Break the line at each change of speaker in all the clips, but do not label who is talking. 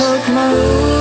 broke my rules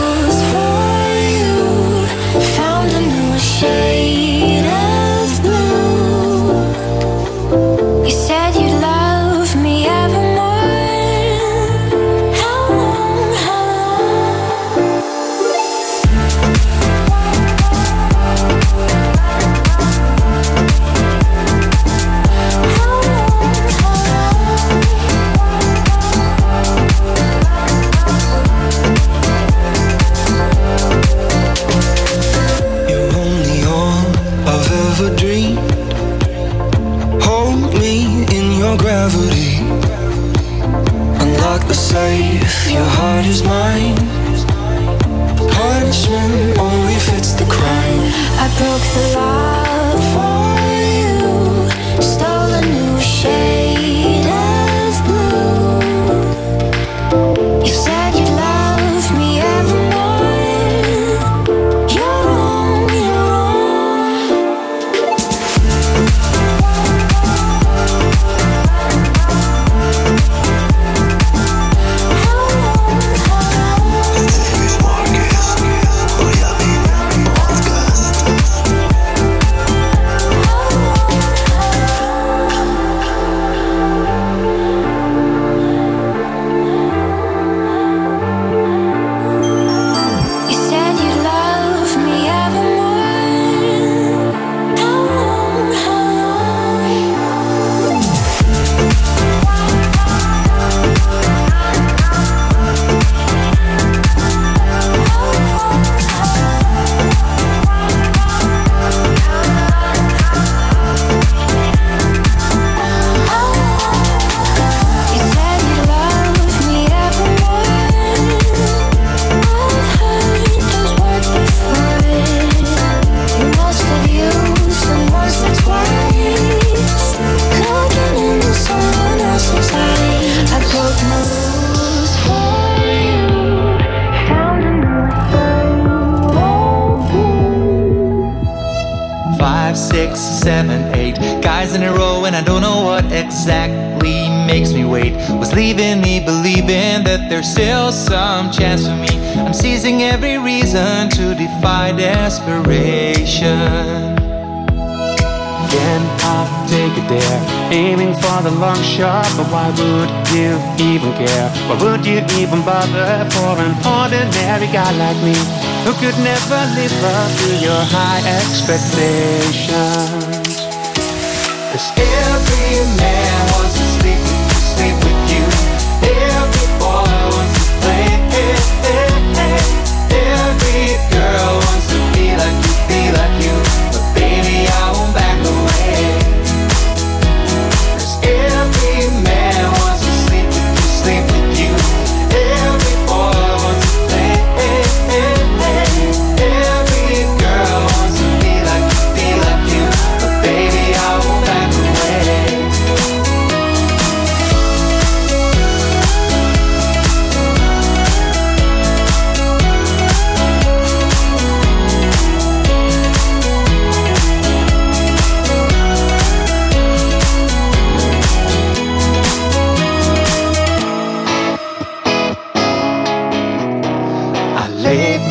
Why would you even bother for an ordinary guy like me who could never live up to your high expectations?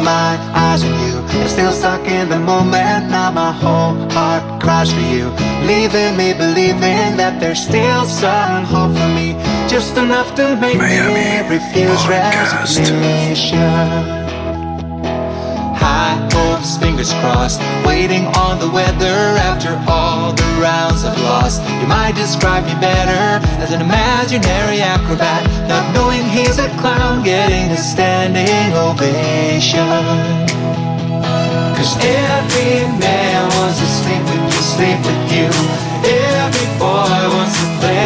my eyes on you. I'm still stuck in the moment. Now my whole heart cries for you. Leaving me believing that there's still some hope for me. Just enough to make Miami me refuse podcast. resignation High hopes, fingers crossed waiting on the weather after all the rounds of loss. You might describe me better as an imaginary acrobat, not knowing he's a clown, getting a standing ovation. Cause every man wants to sleep with you, sleep with you. Every boy wants to play.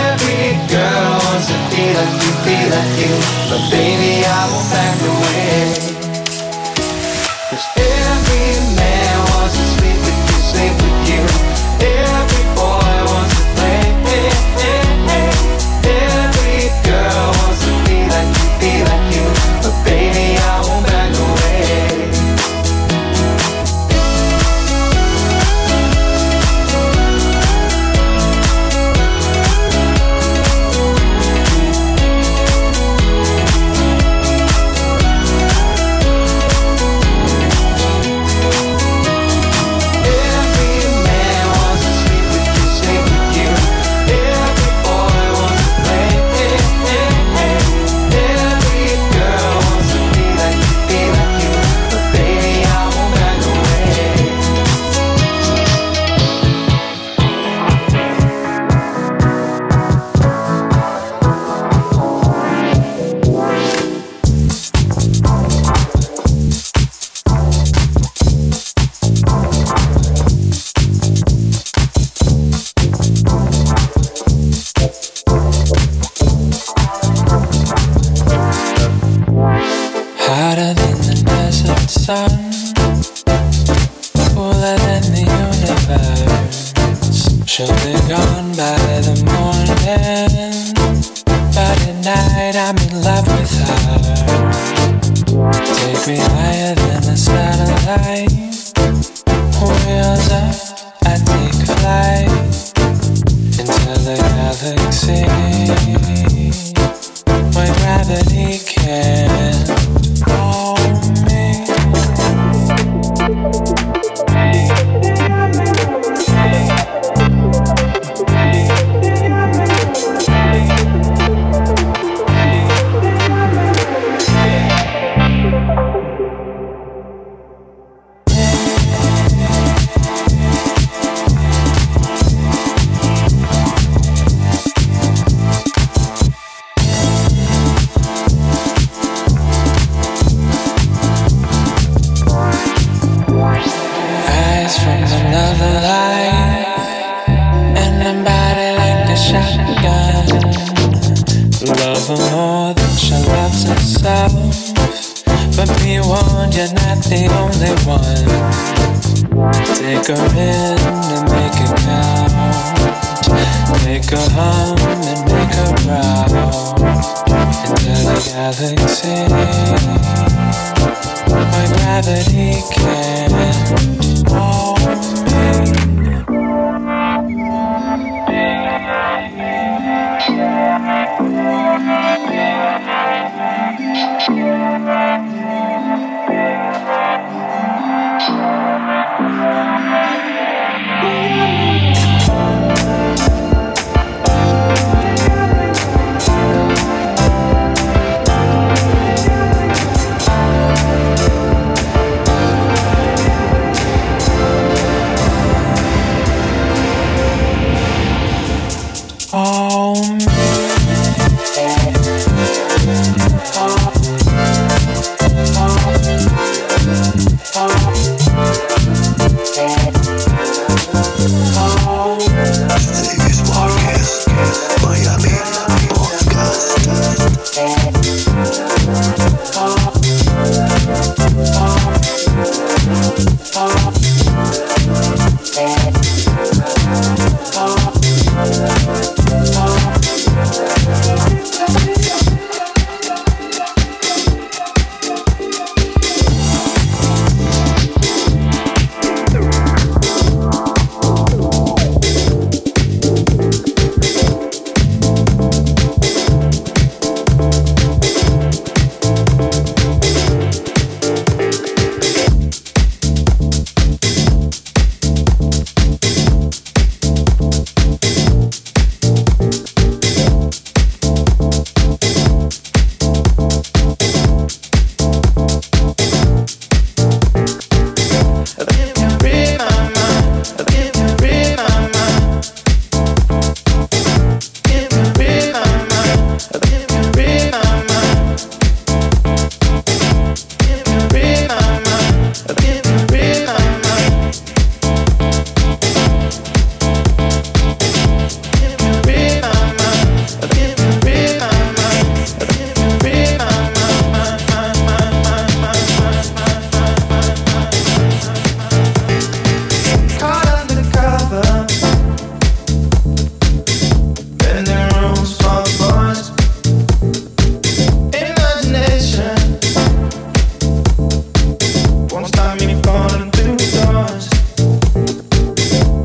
Every girl wants to be like you, be like you. But baby, I won't back away. She'll be gone
by the morning, but at night I'm in love with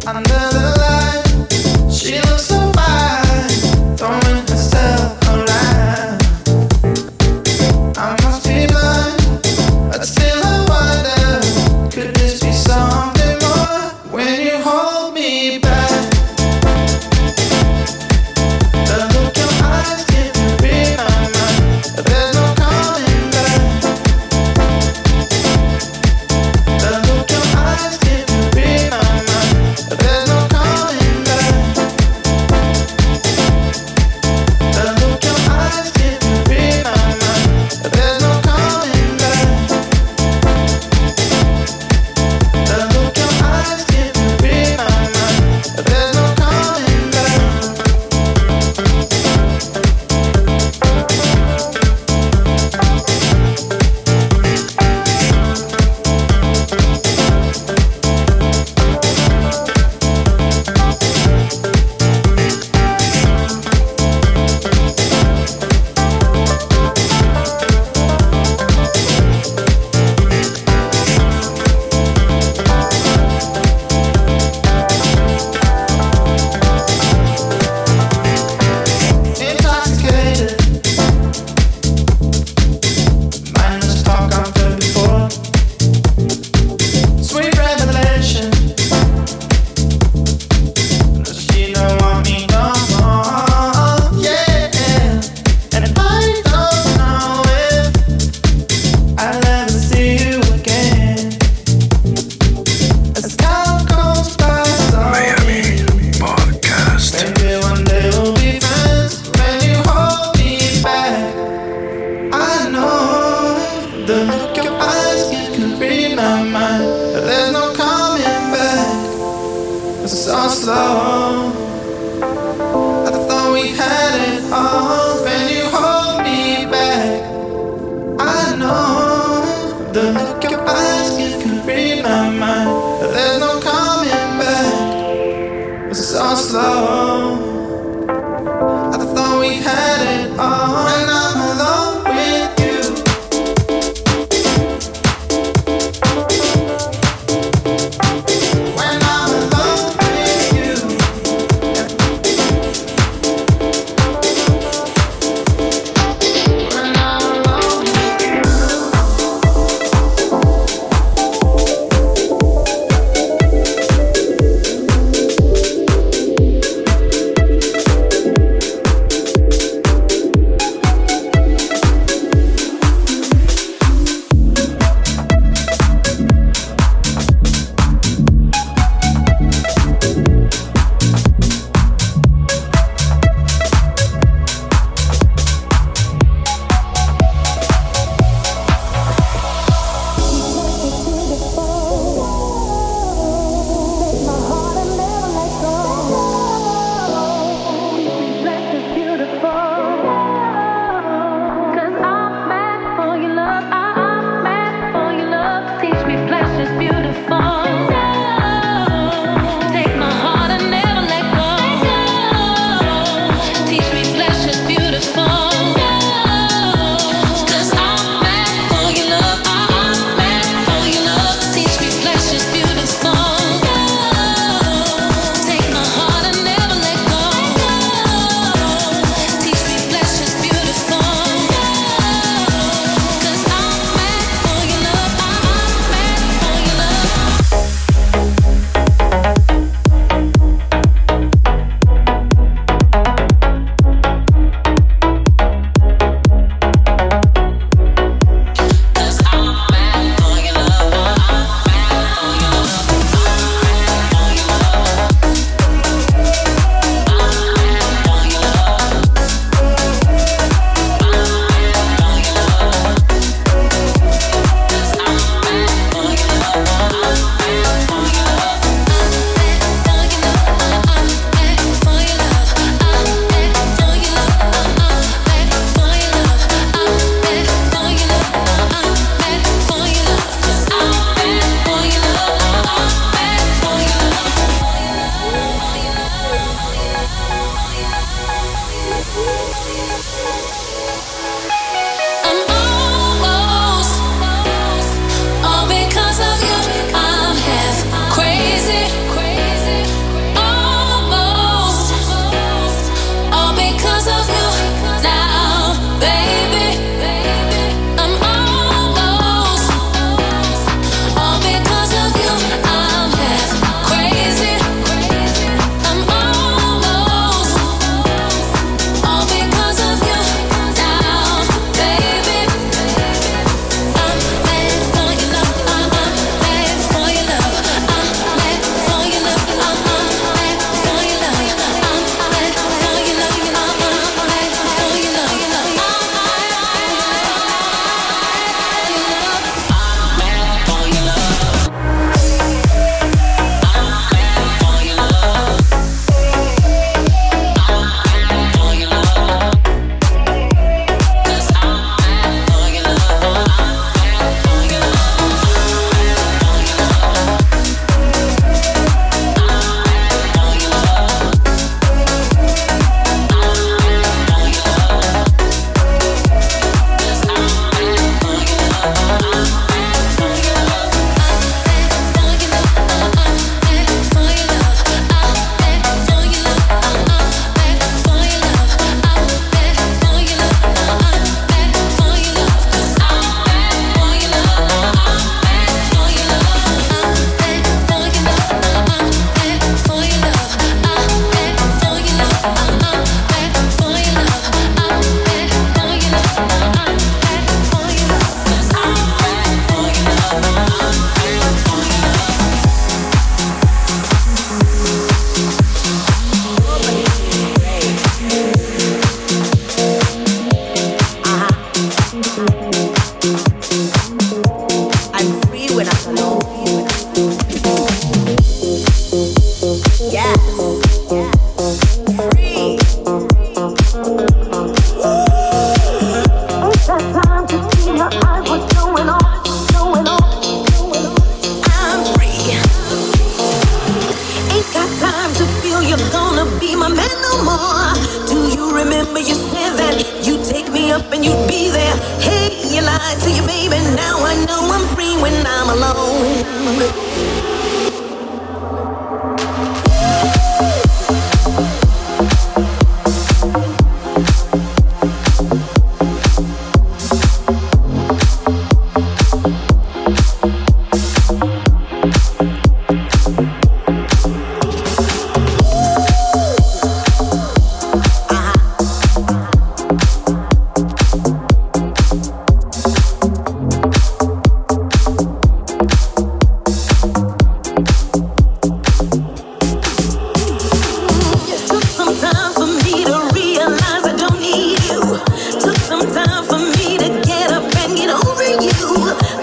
I
know you.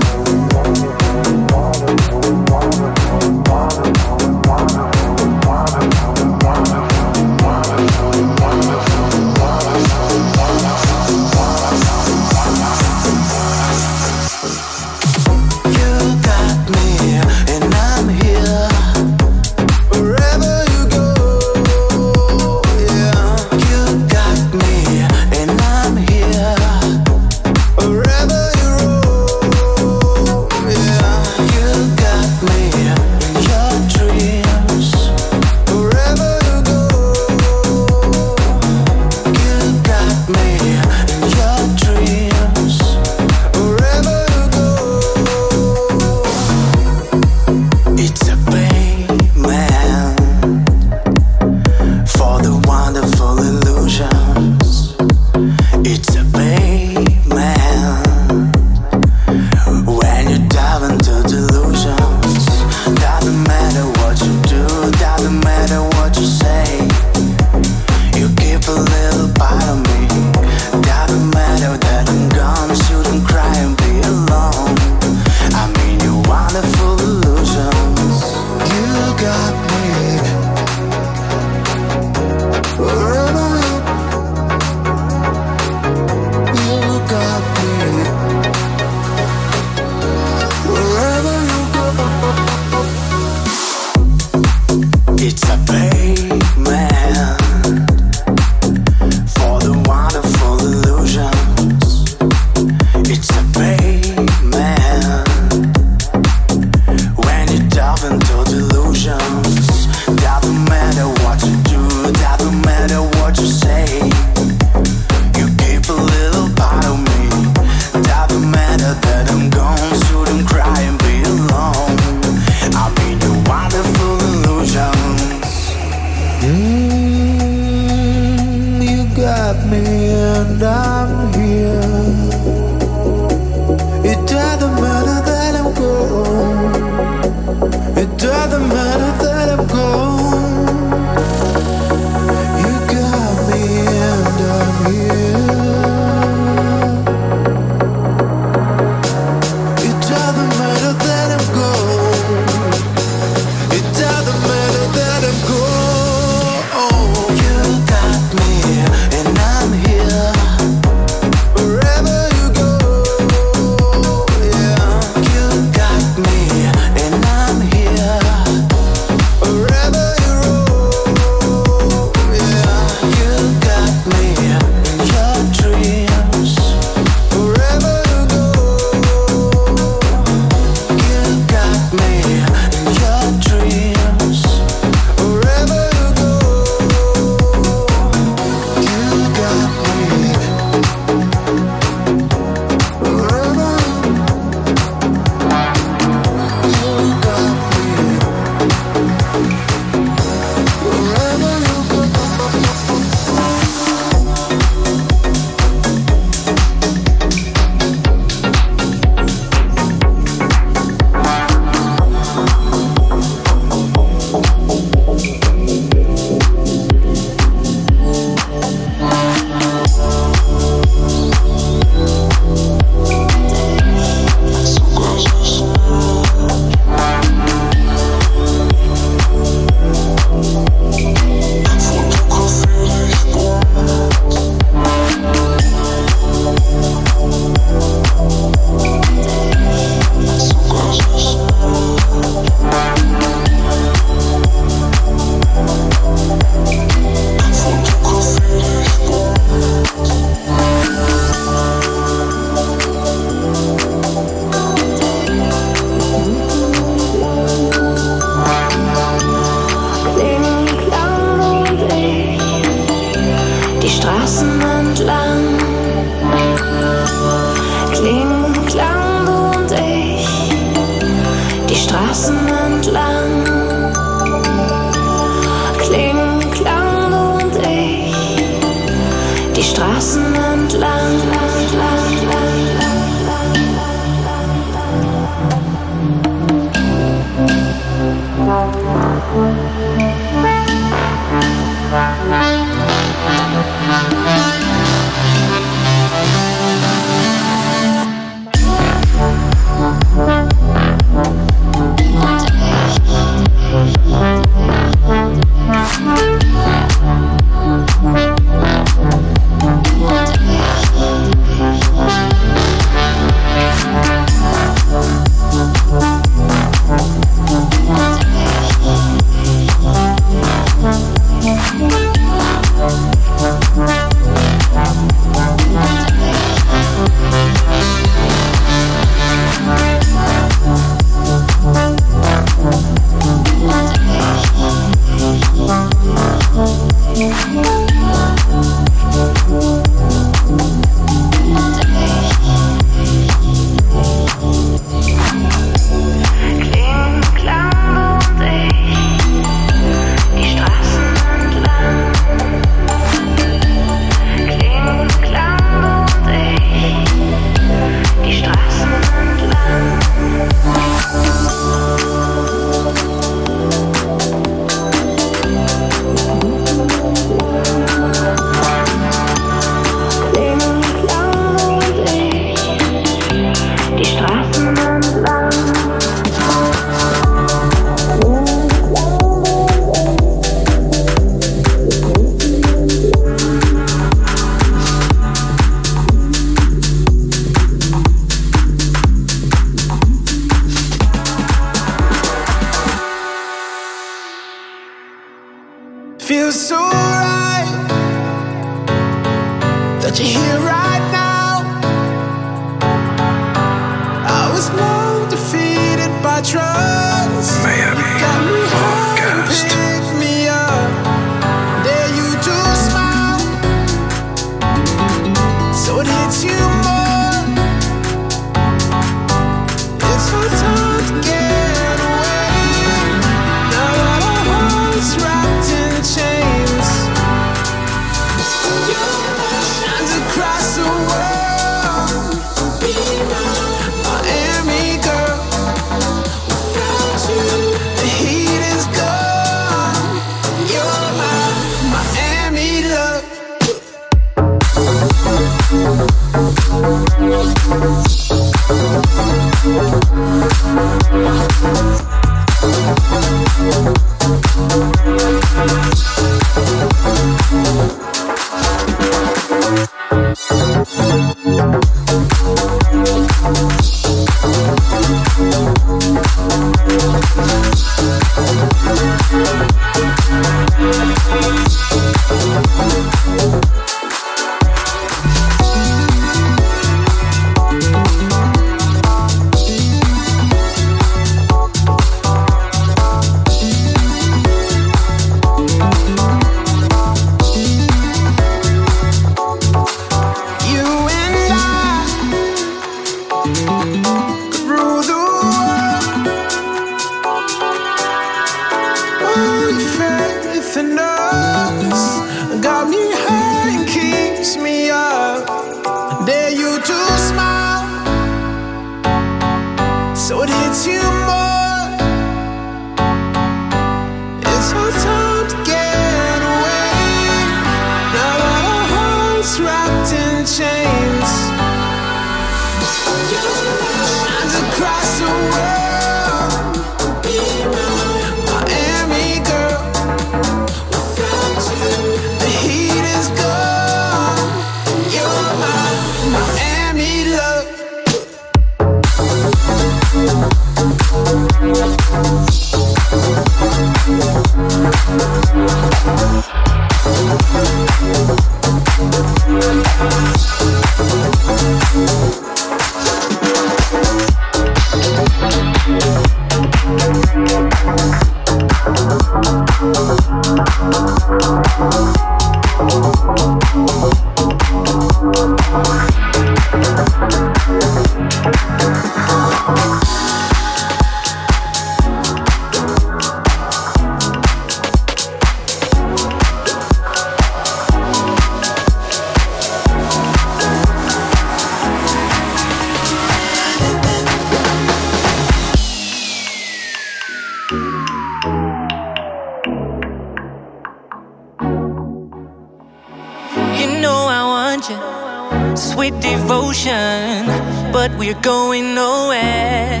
but we're going nowhere.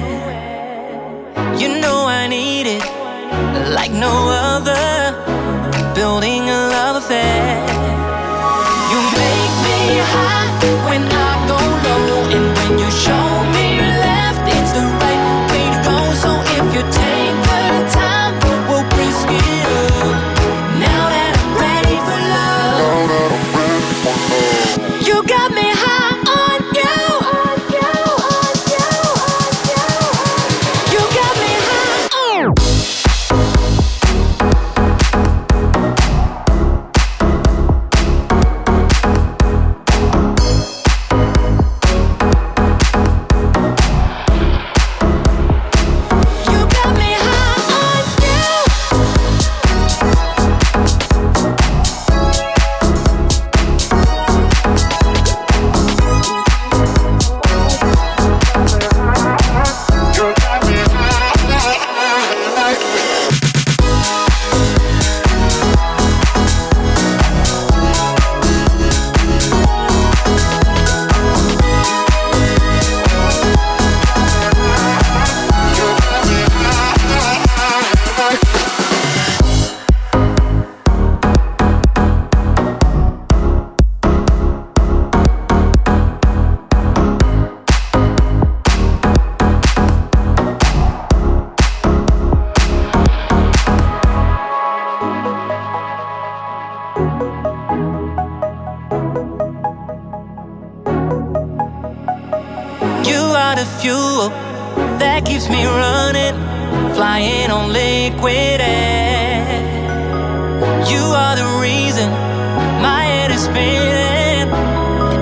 You know I need it like no other. fuel that keeps me running, flying on liquid air. You are the reason my head is spinning.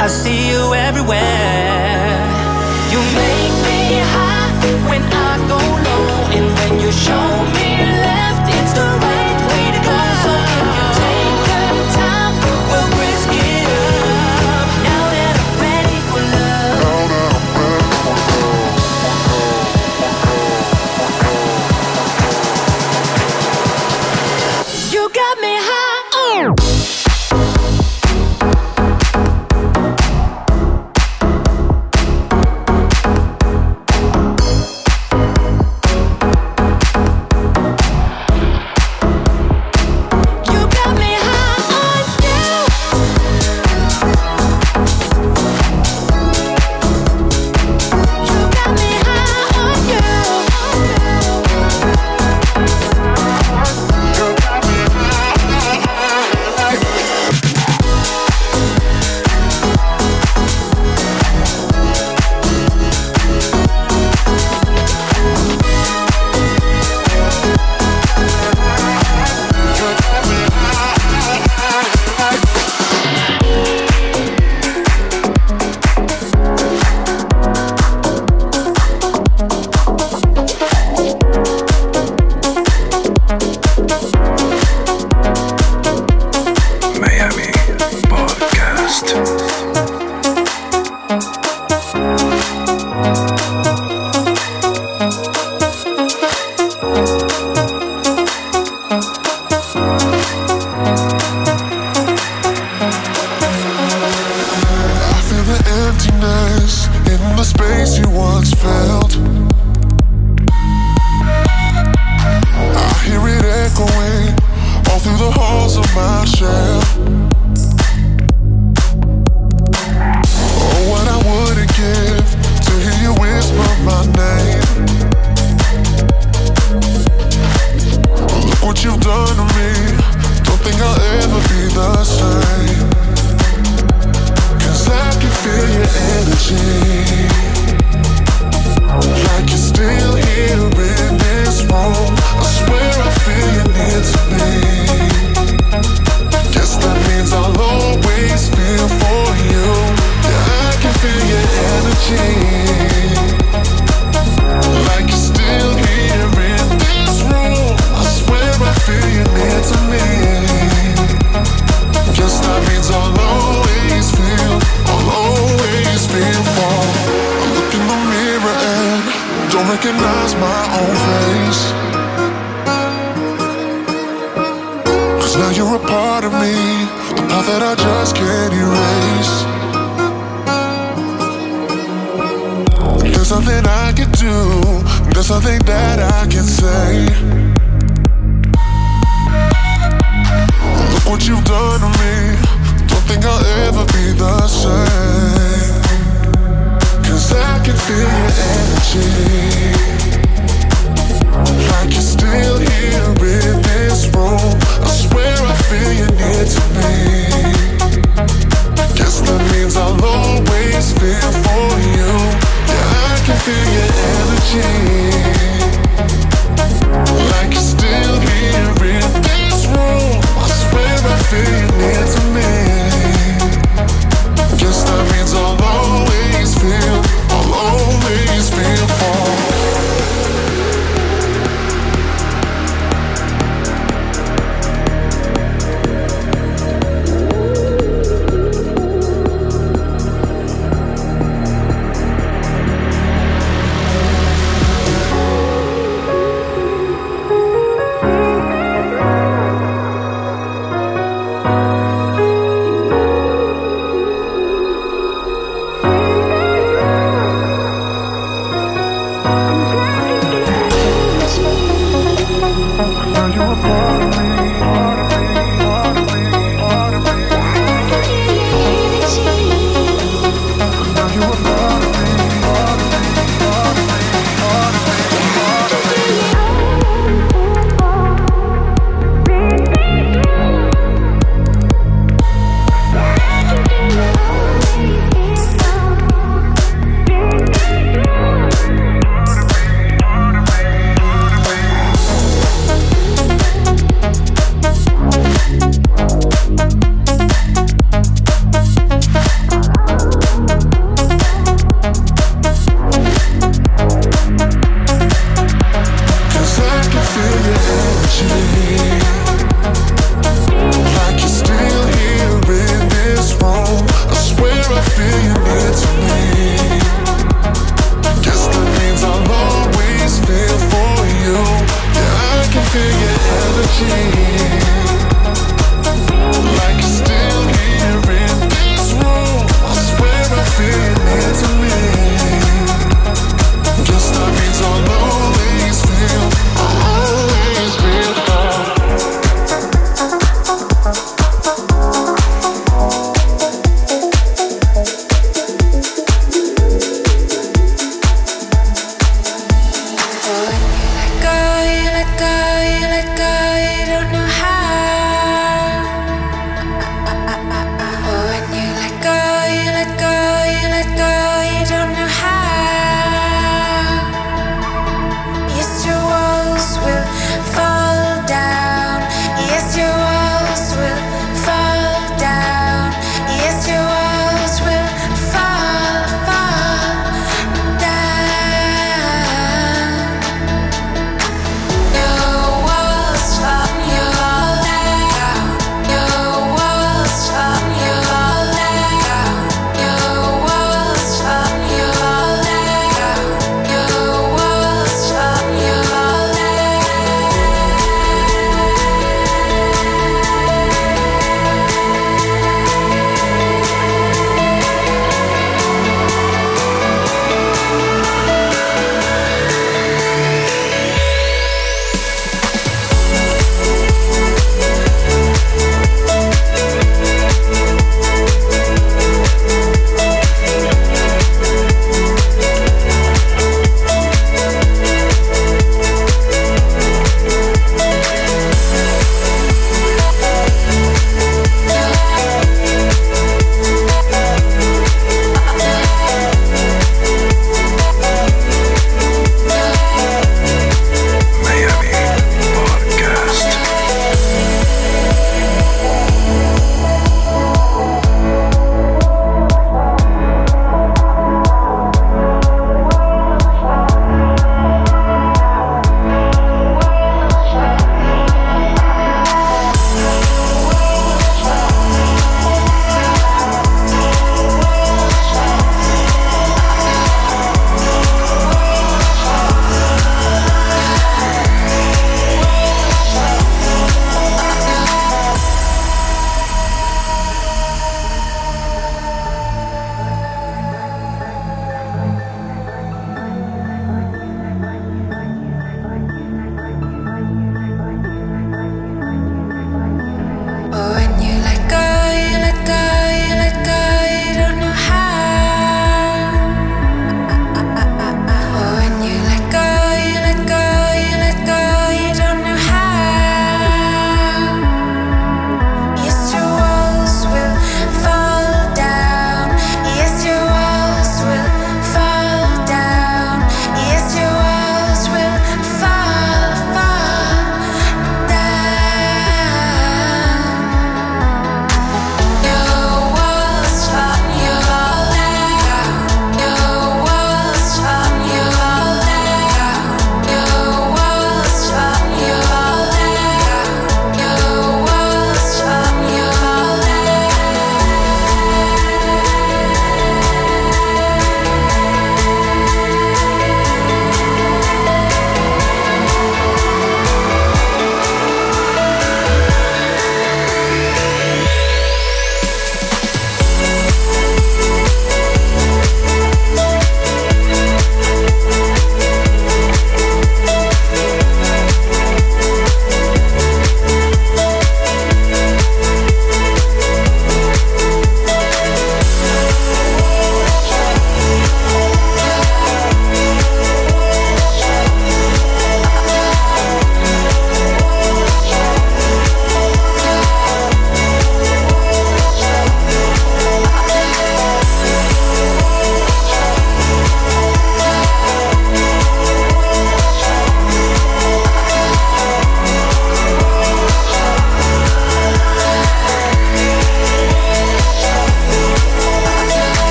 I see you everywhere. You make me high when I go low, and when you show.